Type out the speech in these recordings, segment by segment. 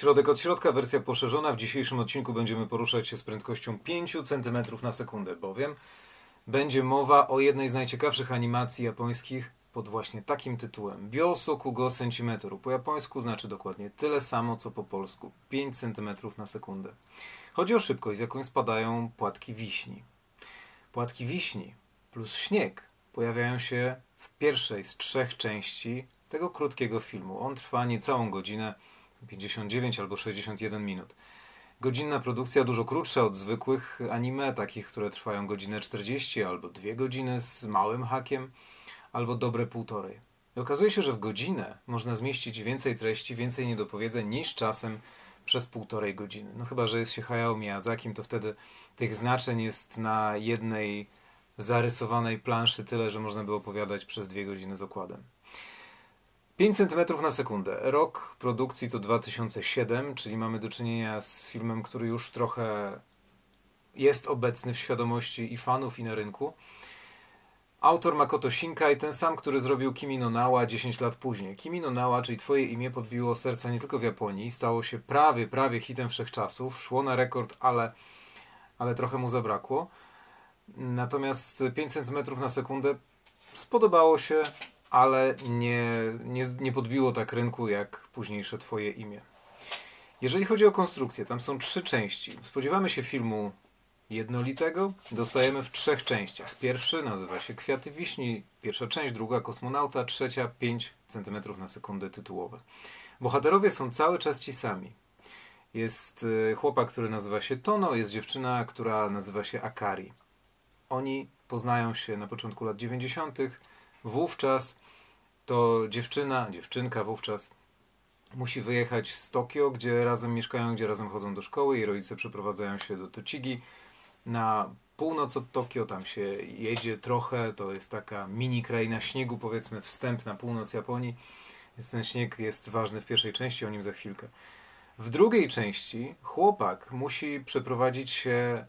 Środek od środka, wersja poszerzona. W dzisiejszym odcinku będziemy poruszać się z prędkością 5 cm na sekundę, bowiem będzie mowa o jednej z najciekawszych animacji japońskich pod właśnie takim tytułem. Biosoku go centimetru. Po japońsku znaczy dokładnie tyle samo, co po polsku. 5 cm na sekundę. Chodzi o szybkość, z jaką spadają płatki wiśni. Płatki wiśni plus śnieg pojawiają się w pierwszej z trzech części tego krótkiego filmu. On trwa niecałą godzinę, 59 albo 61 minut. Godzinna produkcja dużo krótsza od zwykłych anime, takich, które trwają godzinę 40 albo 2 godziny z małym hakiem, albo dobre półtorej. I okazuje się, że w godzinę można zmieścić więcej treści, więcej niedopowiedzeń niż czasem przez półtorej godziny. No chyba, że jest się Hayao Miyazakim, to wtedy tych znaczeń jest na jednej zarysowanej planszy tyle, że można by opowiadać przez dwie godziny z okładem. 5 cm na sekundę. Rok produkcji to 2007, czyli mamy do czynienia z filmem, który już trochę jest obecny w świadomości i fanów, i na rynku. Autor Makoto Shinkai, ten sam, który zrobił Kimi no Nawa 10 lat później. Kimi no Nawa, czyli Twoje imię, podbiło serca nie tylko w Japonii, stało się prawie, prawie hitem wszechczasów, szło na rekord, ale, ale trochę mu zabrakło. Natomiast 5 cm na sekundę spodobało się, ale nie, nie, nie podbiło tak rynku jak późniejsze Twoje imię. Jeżeli chodzi o konstrukcję, tam są trzy części. Spodziewamy się filmu jednolitego, dostajemy w trzech częściach. Pierwszy nazywa się Kwiaty Wiśni, pierwsza część, druga Kosmonauta, trzecia 5 cm na sekundę tytułowe. Bohaterowie są cały czas ci sami. Jest y, chłopak, który nazywa się Tono, jest dziewczyna, która nazywa się Akari. Oni poznają się na początku lat 90. Wówczas to dziewczyna, dziewczynka wówczas musi wyjechać z Tokio, gdzie razem mieszkają, gdzie razem chodzą do szkoły i rodzice przeprowadzają się do Tochigi. Na północ od Tokio tam się jedzie trochę, to jest taka mini kraina śniegu, powiedzmy wstęp na północ Japonii. Więc ten śnieg jest ważny w pierwszej części, o nim za chwilkę. W drugiej części chłopak musi przeprowadzić się,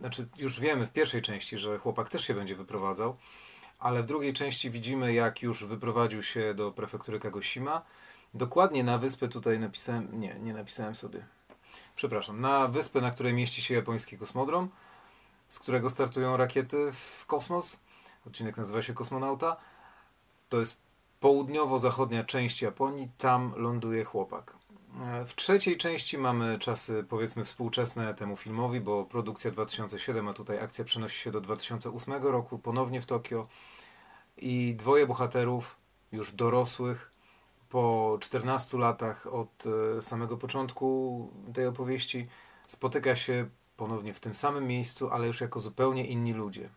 znaczy już wiemy w pierwszej części, że chłopak też się będzie wyprowadzał, ale w drugiej części widzimy, jak już wyprowadził się do prefektury Kagoshima. Dokładnie na wyspę tutaj napisałem, nie, nie napisałem sobie. Przepraszam, na wyspę, na której mieści się japoński kosmodrom, z którego startują rakiety w kosmos. Odcinek nazywa się Kosmonauta. To jest południowo-zachodnia część Japonii, tam ląduje chłopak. W trzeciej części mamy czasy powiedzmy współczesne temu filmowi, bo produkcja 2007, a tutaj akcja przenosi się do 2008 roku, ponownie w Tokio. I dwoje bohaterów już dorosłych po 14 latach od e, samego początku tej opowieści spotyka się ponownie w tym samym miejscu, ale już jako zupełnie inni ludzie,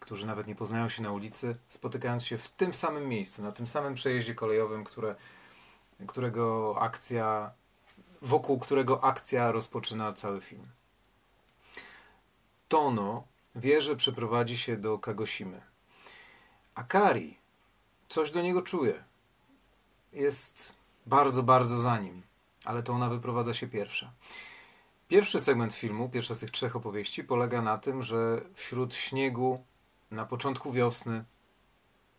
którzy nawet nie poznają się na ulicy, spotykając się w tym samym miejscu, na tym samym przejeździe kolejowym, które którego akcja, wokół którego akcja rozpoczyna cały film. Tono wie, że przeprowadzi się do Kagoshimy. Akari coś do niego czuje. Jest bardzo, bardzo za nim, ale to ona wyprowadza się pierwsza. Pierwszy segment filmu, pierwsza z tych trzech opowieści, polega na tym, że wśród śniegu na początku wiosny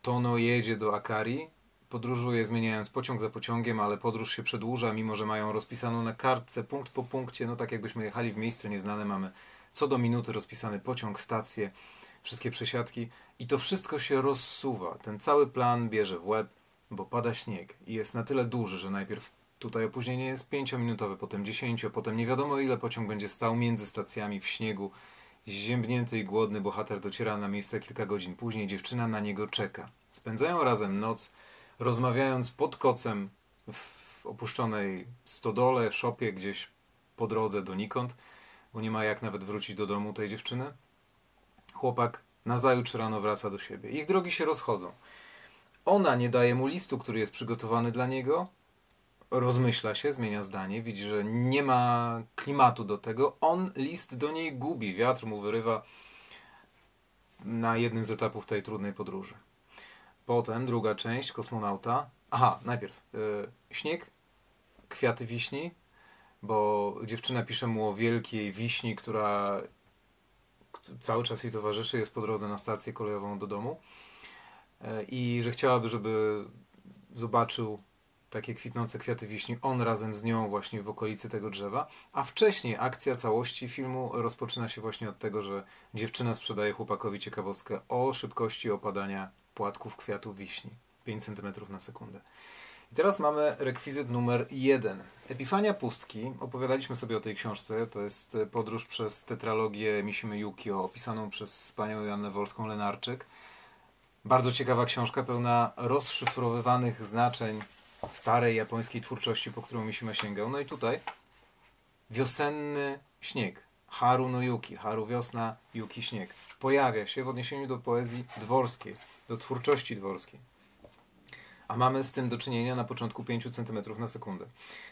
Tono jedzie do Akari, podróżuje zmieniając pociąg za pociągiem, ale podróż się przedłuża, mimo że mają rozpisaną na kartce punkt po punkcie, no tak jakbyśmy jechali w miejsce nieznane, mamy co do minuty rozpisany pociąg, stacje, wszystkie przesiadki i to wszystko się rozsuwa. Ten cały plan bierze w łeb, bo pada śnieg i jest na tyle duży, że najpierw tutaj opóźnienie jest pięciominutowe, potem dziesięcio, potem nie wiadomo ile pociąg będzie stał między stacjami w śniegu. Ziębnięty i głodny bohater dociera na miejsce kilka godzin później, dziewczyna na niego czeka. Spędzają razem noc, rozmawiając pod kocem w opuszczonej stodole, szopie gdzieś po drodze donikąd, bo nie ma jak nawet wrócić do domu tej dziewczyny. Chłopak nazajutrz rano wraca do siebie. Ich drogi się rozchodzą. Ona nie daje mu listu, który jest przygotowany dla niego. Rozmyśla się, zmienia zdanie, widzi, że nie ma klimatu do tego. On list do niej gubi, wiatr mu wyrywa na jednym z etapów tej trudnej podróży. Potem druga część, kosmonauta. Aha, najpierw yy, śnieg, kwiaty wiśni, bo dziewczyna pisze mu o wielkiej wiśni, która cały czas jej towarzyszy, jest po drodze na stację kolejową do domu yy, i że chciałaby, żeby zobaczył takie kwitnące kwiaty wiśni, on razem z nią właśnie w okolicy tego drzewa, a wcześniej akcja całości filmu rozpoczyna się właśnie od tego, że dziewczyna sprzedaje chłopakowi ciekawostkę o szybkości opadania płatków kwiatów wiśni. 5 cm na sekundę. I teraz mamy rekwizyt numer jeden. Epifania Pustki. Opowiadaliśmy sobie o tej książce. To jest podróż przez tetralogię Misimy Yukio, opisaną przez panią Joannę Wolską-Lenarczyk. Bardzo ciekawa książka, pełna rozszyfrowywanych znaczeń starej japońskiej twórczości, po którą Mishima sięgał. No i tutaj wiosenny śnieg. Haru no Yuki. Haru wiosna, Yuki śnieg. Pojawia się w odniesieniu do poezji dworskiej, do twórczości dworskiej a mamy z tym do czynienia na początku 5 cm na sekundę.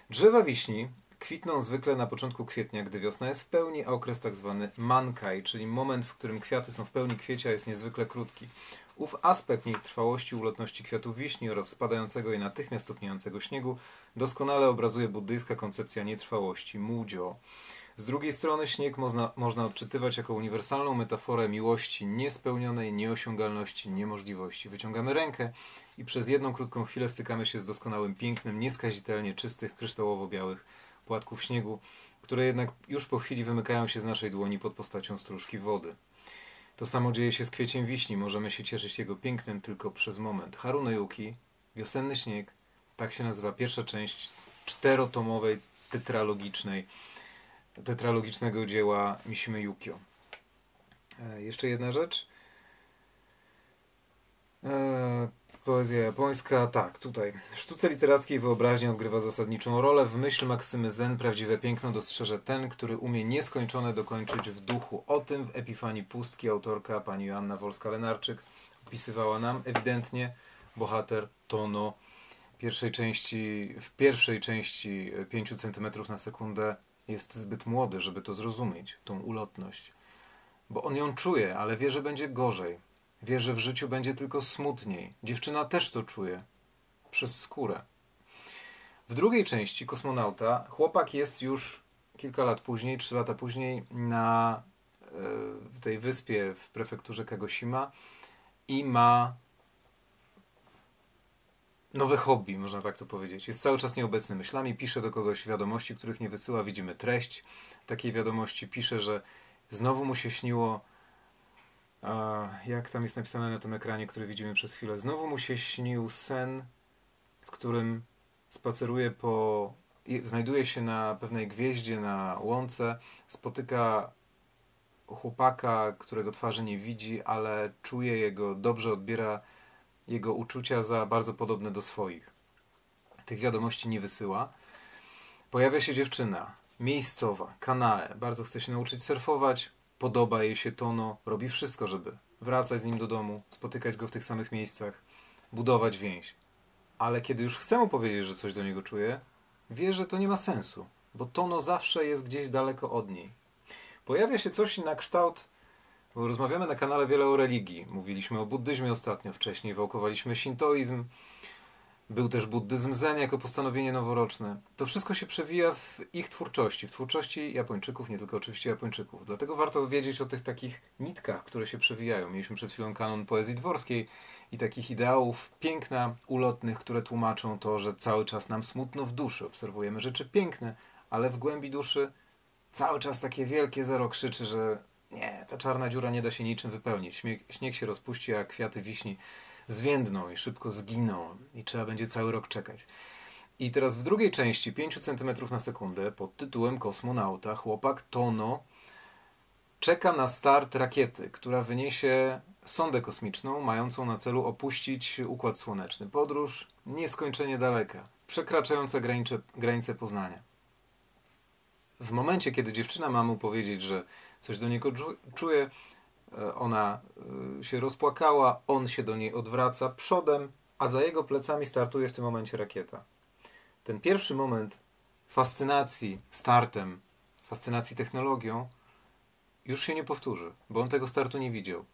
Drzewa wiśni kwitną zwykle na początku kwietnia, gdy wiosna jest w pełni, a okres tak zwany mankai, czyli moment, w którym kwiaty są w pełni kwiecia, jest niezwykle krótki. Ów aspekt trwałości ulotności kwiatów wiśni oraz spadającego i natychmiast stopniającego śniegu doskonale obrazuje buddyjska koncepcja nietrwałości, mujo. Z drugiej strony śnieg można, można odczytywać jako uniwersalną metaforę miłości niespełnionej, nieosiągalności, niemożliwości. Wyciągamy rękę i przez jedną krótką chwilę stykamy się z doskonałym pięknem nieskazitelnie czystych, kryształowo-białych płatków śniegu, które jednak już po chwili wymykają się z naszej dłoni pod postacią stróżki wody. To samo dzieje się z kwieciem wiśni. Możemy się cieszyć jego pięknem tylko przez moment. Haruno Yuki, Wiosenny śnieg, tak się nazywa pierwsza część czterotomowej, tetralogicznej, tetralogicznego dzieła Mishime Yukio. E, jeszcze jedna rzecz. E, Poezja japońska, tak, tutaj. W sztuce literackiej wyobraźnia odgrywa zasadniczą rolę. W myśl Maksymy Zen prawdziwe piękno dostrzeże ten, który umie nieskończone dokończyć w duchu. O tym w Epifanii Pustki autorka pani Joanna Wolska-Lenarczyk opisywała nam ewidentnie bohater Tono pierwszej części, w pierwszej części 5 cm na sekundę jest zbyt młody, żeby to zrozumieć, tą ulotność. Bo on ją czuje, ale wie, że będzie gorzej Wie, że w życiu będzie tylko smutniej. Dziewczyna też to czuje. Przez skórę. W drugiej części kosmonauta chłopak jest już kilka lat później, trzy lata później na w tej wyspie w prefekturze Kagoshima i ma nowe hobby, można tak to powiedzieć. Jest cały czas nieobecny myślami, pisze do kogoś wiadomości, których nie wysyła, widzimy treść takiej wiadomości, pisze, że znowu mu się śniło jak tam jest napisane na tym ekranie, który widzimy przez chwilę? Znowu mu się śnił sen, w którym spaceruje po. znajduje się na pewnej gwieździe na łące, spotyka chłopaka, którego twarzy nie widzi, ale czuje jego, dobrze odbiera jego uczucia za bardzo podobne do swoich. Tych wiadomości nie wysyła. Pojawia się dziewczyna, miejscowa, Kanae, bardzo chce się nauczyć surfować, podoba jej się Tono, robi wszystko, żeby wracać z nim do domu, spotykać go w tych samych miejscach, budować więź. Ale kiedy już chce mu powiedzieć, że coś do niego czuje, wie, że to nie ma sensu, bo Tono zawsze jest gdzieś daleko od niej. Pojawia się coś na kształt, rozmawiamy na kanale wiele o religii. Mówiliśmy o buddyzmie ostatnio, wcześniej wałkowaliśmy shintoizm, był też buddyzm zen jako postanowienie noworoczne. To wszystko się przewija w ich twórczości, w twórczości Japończyków, nie tylko oczywiście Japończyków. Dlatego warto wiedzieć o tych takich nitkach, które się przewijają. Mieliśmy przed chwilą kanon poezji dworskiej i takich ideałów piękna, ulotnych, które tłumaczą to, że cały czas nam smutno w duszy. Obserwujemy rzeczy piękne, ale w głębi duszy cały czas takie wielkie zero krzyczy, że nie, ta czarna dziura nie da się niczym wypełnić. Śnieg, śnieg się rozpuści, a kwiaty wiśni zwiędną i szybko zginą i trzeba będzie cały rok czekać. I teraz w drugiej części, 5 cm na sekundę, pod tytułem Kosmonauta, chłopak Tono czeka na start rakiety, która wyniesie sondę kosmiczną, mającą na celu opuścić Układ Słoneczny. Podróż nieskończenie daleka, przekraczająca granice, granice Poznania. W momencie, kiedy dziewczyna ma mu powiedzieć, że coś do niego czuje, E, ona e, się rozpłakała, on się do niej odwraca przodem, a za jego plecami startuje w tym momencie rakieta. Ten pierwszy moment fascynacji startem, fascynacji technologią już się nie powtórzy, bo on tego startu nie widział.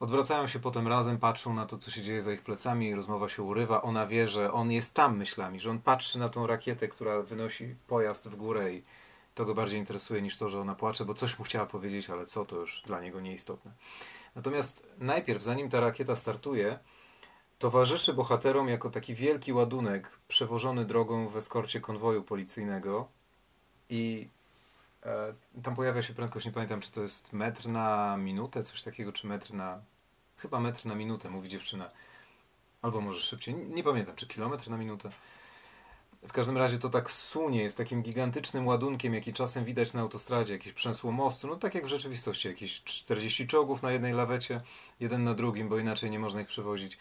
Odwracają się potem razem, patrzą na to, co się dzieje za ich plecami, rozmowa się urywa. Ona wie, że on jest tam myślami, że on patrzy na tą rakietę, która wynosi pojazd w górę i to go bardziej interesuje niż to, że ona płacze, bo coś mu chciała powiedzieć, ale co to już dla niego nieistotne. Natomiast najpierw, zanim ta rakieta startuje, towarzyszy bohaterom jako taki wielki ładunek przewożony drogą w eskorcie konwoju policyjnego i e, tam pojawia się prędkość, nie pamiętam czy to jest metr na minutę, coś takiego, czy metr na chyba metr na minutę, mówi dziewczyna. Albo może szybciej, nie, nie pamiętam, czy kilometr na minutę. W każdym razie to tak sunie, jest takim gigantycznym ładunkiem, jaki czasem widać na autostradzie, jakieś przęsło mostu, no tak jak w rzeczywistości, jakieś 40 czołgów na jednej lawecie, jeden na drugim, bo inaczej nie można ich przewozić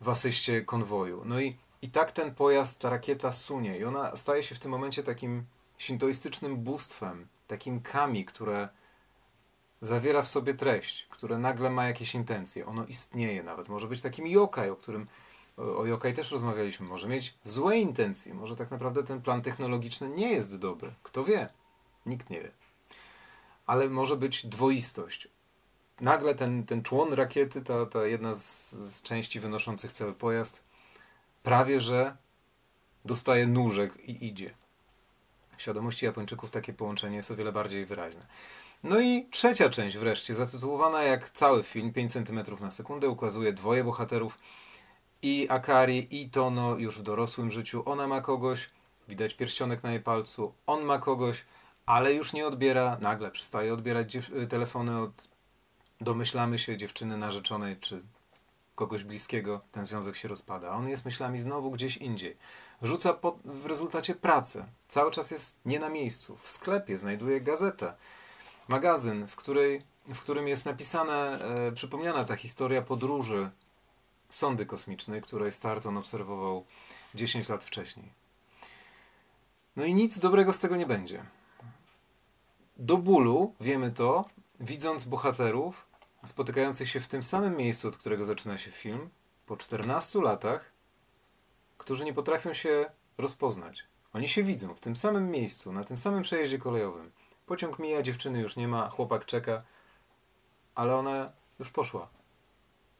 w asyście konwoju. No i, i tak ten pojazd, ta rakieta sunie i ona staje się w tym momencie takim sintoistycznym bóstwem, takim kami, które zawiera w sobie treść, które nagle ma jakieś intencje. Ono istnieje nawet. Może być takim yokai, o którym o, yokai też rozmawialiśmy. Może mieć złe intencje. Może tak naprawdę ten plan technologiczny nie jest dobry. Kto wie? Nikt nie wie. Ale może być dwoistość. Nagle ten, ten człon rakiety, ta, ta jedna z, z części wynoszących cały pojazd, prawie że dostaje nóżek i idzie. W świadomości Japończyków takie połączenie jest o wiele bardziej wyraźne. No i trzecia część wreszcie, zatytułowana jak cały film, 5 cm na sekundę, ukazuje dwoje bohaterów i Akari, i Tono już w dorosłym życiu. Ona ma kogoś, widać pierścionek na jej palcu, on ma kogoś, ale już nie odbiera, nagle przestaje odbierać telefony od, domyślamy się, dziewczyny narzeczonej czy kogoś bliskiego, ten związek się rozpada. On jest myślami znowu gdzieś indziej. Rzuca po, w rezultacie pracę. Cały czas jest nie na miejscu. W sklepie znajduje gazetę magazyn, w, której, w którym jest napisana, e, przypomniana ta historia podróży sondy kosmicznej, której start on obserwował 10 lat wcześniej. No i nic dobrego z tego nie będzie. Do bólu, wiemy to, widząc bohaterów spotykających się w tym samym miejscu, od którego zaczyna się film, po 14 latach, którzy nie potrafią się rozpoznać. Oni się widzą w tym samym miejscu, na tym samym przejeździe kolejowym. Pociąg mija, dziewczyny już nie ma, chłopak czeka, ale ona już poszła.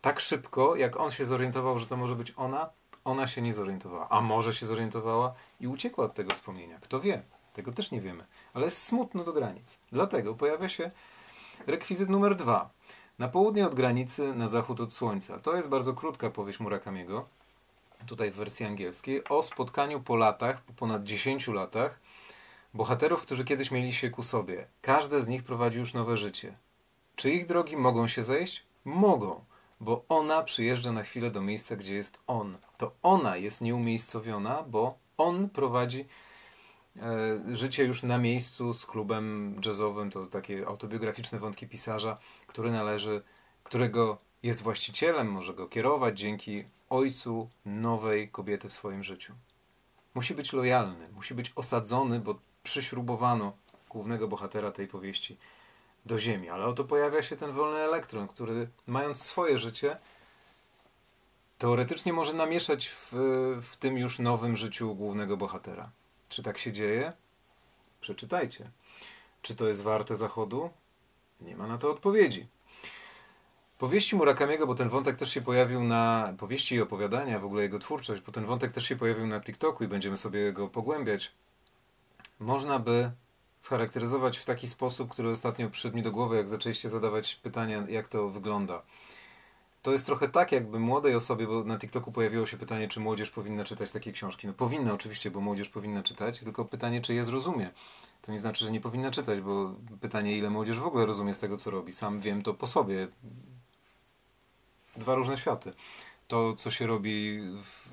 Tak szybko, jak on się zorientował, że to może być ona, ona się nie zorientowała. A może się zorientowała i uciekła od tego wspomnienia. Kto wie? Tego też nie wiemy. Ale jest smutno do granic. Dlatego pojawia się rekwizyt numer dwa. Na południe od granicy, na zachód od słońca. To jest bardzo krótka powieść Murakamiego, tutaj w wersji angielskiej, o spotkaniu po latach, po ponad 10 latach, Bohaterów, którzy kiedyś mieli się ku sobie. Każde z nich prowadzi już nowe życie. Czy ich drogi mogą się zejść? Mogą, bo ona przyjeżdża na chwilę do miejsca, gdzie jest on. To ona jest nieumiejscowiona, bo on prowadzi e, życie już na miejscu z klubem jazzowym. To takie autobiograficzne wątki pisarza, który należy, którego jest właścicielem, może go kierować dzięki ojcu nowej kobiety w swoim życiu. Musi być lojalny, musi być osadzony, bo przyśrubowano głównego bohatera tej powieści do ziemi. Ale oto pojawia się ten wolny elektron, który mając swoje życie, teoretycznie może namieszać w, w tym już nowym życiu głównego bohatera. Czy tak się dzieje? Przeczytajcie. Czy to jest warte zachodu? Nie ma na to odpowiedzi. Powieści Murakamiego, bo ten wątek też się pojawił na powieści i opowiadania, w ogóle jego twórczość, bo ten wątek też się pojawił na TikToku i będziemy sobie go pogłębiać można by scharakteryzować w taki sposób, który ostatnio przyszedł mi do głowy, jak zaczęliście zadawać pytania, jak to wygląda. To jest trochę tak, jakby młodej osobie, bo na TikToku pojawiło się pytanie, czy młodzież powinna czytać takie książki. No powinna oczywiście, bo młodzież powinna czytać, tylko pytanie, czy je zrozumie. To nie znaczy, że nie powinna czytać, bo pytanie, ile młodzież w ogóle rozumie z tego, co robi. Sam wiem to po sobie. Dwa różne światy to, co się robi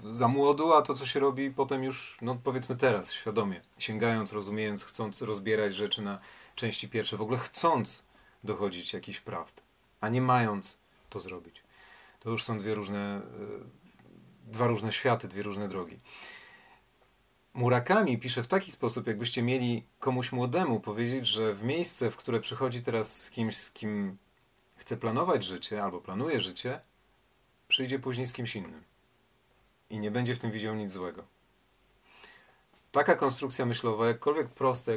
za młodu, a to, co się robi potem już, no powiedzmy teraz, świadomie, sięgając, rozumiejąc, chcąc rozbierać rzeczy na części pierwsze, w ogóle chcąc dochodzić jakichś prawd, a nie mając to zrobić. To już są dwie różne, e, dwa różne światy, dwie różne drogi. Murakami pisze w taki sposób, jakbyście mieli komuś młodemu powiedzieć, że w miejsce, w które przychodzi teraz kimś, z kim chce planować życie albo planuje życie, przyjdzie później z kimś innym i nie będzie w tym widział nic złego. Taka konstrukcja myślowa, jakkolwiek prosta,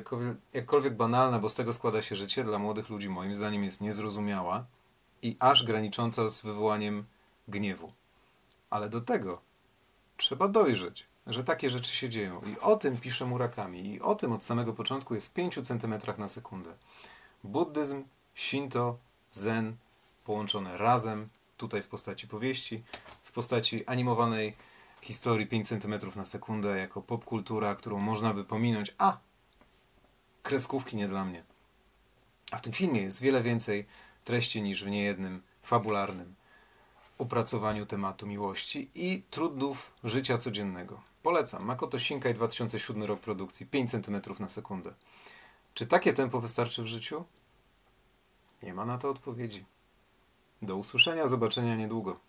jakkolwiek, banalna, bo z tego składa się życie, dla młodych ludzi moim zdaniem jest niezrozumiała i aż granicząca z wywołaniem gniewu. Ale do tego trzeba dojrzeć, że takie rzeczy się dzieją. I o tym pisze Murakami. I o tym od samego początku jest w 5 cm na sekundę. Buddyzm, Shinto, Zen połączone razem tutaj w postaci powieści, w postaci animowanej historii 5 cm na sekundę jako popkultura, którą można by pominąć. A! Kreskówki nie dla mnie. A w tym filmie jest wiele więcej treści niż w niejednym fabularnym opracowaniu tematu miłości i trudów życia codziennego. Polecam. Makoto Shinkai 2007 rok produkcji, 5 cm na sekundę. Czy takie tempo wystarczy w życiu? Nie ma na to odpowiedzi. Do usłyszenia, zobaczenia niedługo.